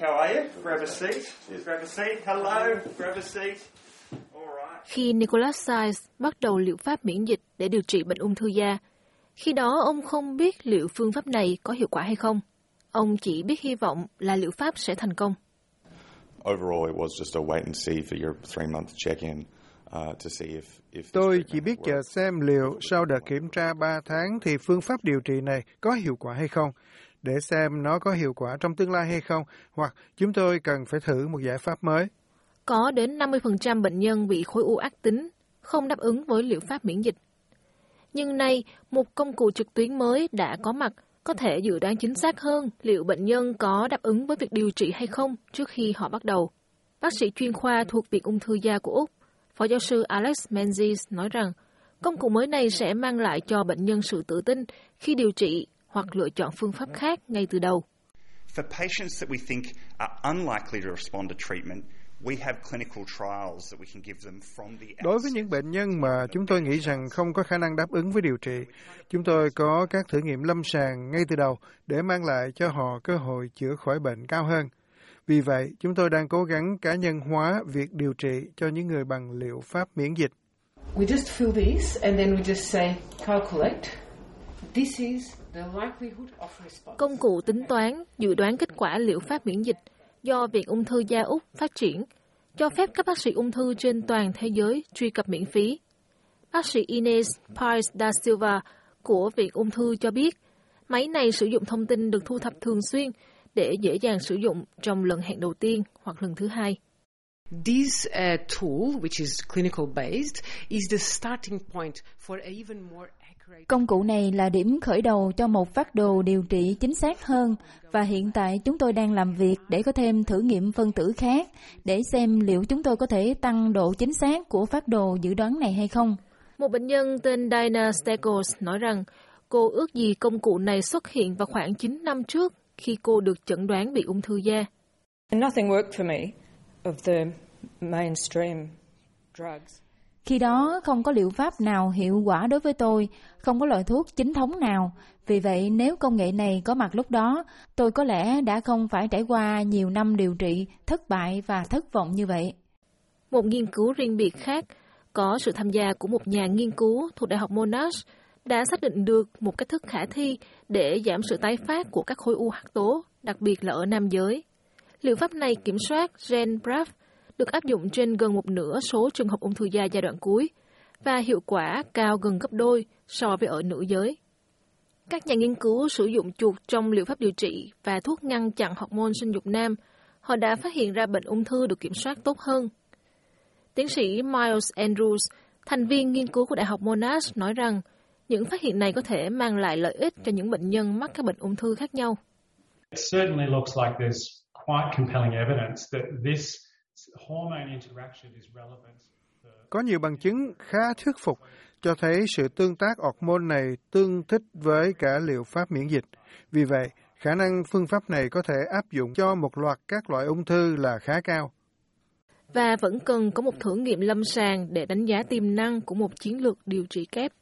how are you? Grab a seat. Grab a seat. Hello. Grab a seat. Khi Nicholas Size bắt đầu liệu pháp miễn dịch để điều trị bệnh ung thư da, khi đó ông không biết liệu phương pháp này có hiệu quả hay không. Ông chỉ biết hy vọng là liệu pháp sẽ thành công. Overall, it was just a wait and see for your three-month check-in. Tôi chỉ biết chờ xem liệu sau đợt kiểm tra 3 tháng thì phương pháp điều trị này có hiệu quả hay không, để xem nó có hiệu quả trong tương lai hay không, hoặc chúng tôi cần phải thử một giải pháp mới. Có đến 50% bệnh nhân bị khối u ác tính, không đáp ứng với liệu pháp miễn dịch. Nhưng nay, một công cụ trực tuyến mới đã có mặt, có thể dự đoán chính xác hơn liệu bệnh nhân có đáp ứng với việc điều trị hay không trước khi họ bắt đầu. Bác sĩ chuyên khoa thuộc Viện Ung thư da của Úc, Phó giáo sư Alex Menzies nói rằng, công cụ mới này sẽ mang lại cho bệnh nhân sự tự tin khi điều trị hoặc lựa chọn phương pháp khác ngay từ đầu. For patients that we think are unlikely to respond to treatment, Đối với những bệnh nhân mà chúng tôi nghĩ rằng không có khả năng đáp ứng với điều trị, chúng tôi có các thử nghiệm lâm sàng ngay từ đầu để mang lại cho họ cơ hội chữa khỏi bệnh cao hơn. Vì vậy, chúng tôi đang cố gắng cá nhân hóa việc điều trị cho những người bằng liệu pháp miễn dịch. We just fill this and then we just say calculate. This is the likelihood of response. Công cụ tính toán dự đoán kết quả liệu pháp miễn dịch do Viện Ung thư da Úc phát triển, cho phép các bác sĩ ung thư trên toàn thế giới truy cập miễn phí. Bác sĩ Ines Pires da Silva của Viện Ung thư cho biết, máy này sử dụng thông tin được thu thập thường xuyên để dễ dàng sử dụng trong lần hẹn đầu tiên hoặc lần thứ hai. This uh, tool, which is clinical based, is the starting point for even more Công cụ này là điểm khởi đầu cho một phát đồ điều trị chính xác hơn và hiện tại chúng tôi đang làm việc để có thêm thử nghiệm phân tử khác để xem liệu chúng tôi có thể tăng độ chính xác của phát đồ dự đoán này hay không. Một bệnh nhân tên Dina Stegos nói rằng cô ước gì công cụ này xuất hiện vào khoảng 9 năm trước khi cô được chẩn đoán bị ung thư da. Nothing worked for me of the mainstream drugs. Khi đó không có liệu pháp nào hiệu quả đối với tôi, không có loại thuốc chính thống nào. Vì vậy nếu công nghệ này có mặt lúc đó, tôi có lẽ đã không phải trải qua nhiều năm điều trị, thất bại và thất vọng như vậy. Một nghiên cứu riêng biệt khác có sự tham gia của một nhà nghiên cứu thuộc Đại học Monash đã xác định được một cách thức khả thi để giảm sự tái phát của các khối u hắc tố, đặc biệt là ở nam giới. Liệu pháp này kiểm soát gen BRAF được áp dụng trên gần một nửa số trường hợp ung thư da giai đoạn cuối và hiệu quả cao gần gấp đôi so với ở nữ giới. Các nhà nghiên cứu sử dụng chuột trong liệu pháp điều trị và thuốc ngăn chặn hormone sinh dục nam, họ đã phát hiện ra bệnh ung thư được kiểm soát tốt hơn. Tiến sĩ Miles Andrews, thành viên nghiên cứu của Đại học Monash nói rằng những phát hiện này có thể mang lại lợi ích cho những bệnh nhân mắc các bệnh ung thư khác nhau. It certainly looks like there's quite compelling evidence that this có nhiều bằng chứng khá thuyết phục cho thấy sự tương tác hormone này tương thích với cả liệu pháp miễn dịch. Vì vậy, khả năng phương pháp này có thể áp dụng cho một loạt các loại ung thư là khá cao. Và vẫn cần có một thử nghiệm lâm sàng để đánh giá tiềm năng của một chiến lược điều trị kép.